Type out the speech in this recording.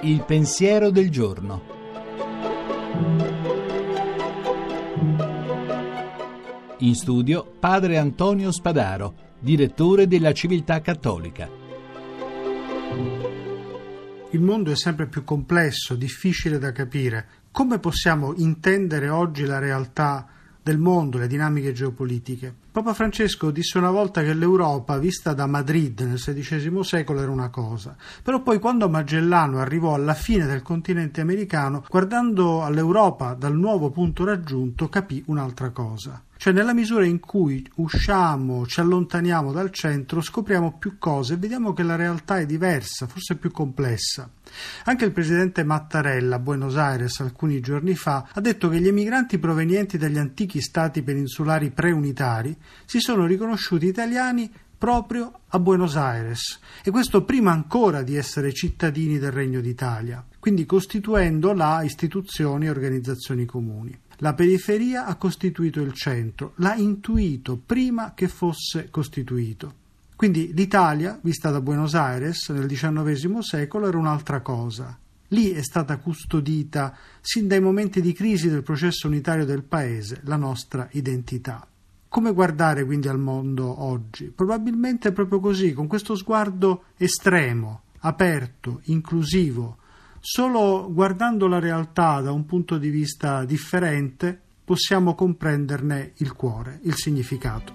Il pensiero del giorno. In studio padre Antonio Spadaro, direttore della Civiltà Cattolica. Il mondo è sempre più complesso, difficile da capire. Come possiamo intendere oggi la realtà del mondo, le dinamiche geopolitiche? Papa Francesco disse una volta che l'Europa, vista da Madrid nel XVI secolo, era una cosa, però poi quando Magellano arrivò alla fine del continente americano, guardando all'Europa dal nuovo punto raggiunto, capì un'altra cosa. Cioè nella misura in cui usciamo, ci allontaniamo dal centro, scopriamo più cose e vediamo che la realtà è diversa, forse più complessa. Anche il presidente Mattarella a Buenos Aires alcuni giorni fa ha detto che gli emigranti provenienti dagli antichi stati peninsulari preunitari si sono riconosciuti italiani proprio a Buenos Aires e questo prima ancora di essere cittadini del Regno d'Italia, quindi costituendo là istituzioni e organizzazioni comuni. La periferia ha costituito il centro, l'ha intuito prima che fosse costituito. Quindi l'Italia, vista da Buenos Aires nel XIX secolo, era un'altra cosa. Lì è stata custodita, sin dai momenti di crisi del processo unitario del Paese, la nostra identità. Come guardare quindi al mondo oggi? Probabilmente proprio così, con questo sguardo estremo, aperto, inclusivo, Solo guardando la realtà da un punto di vista differente possiamo comprenderne il cuore, il significato.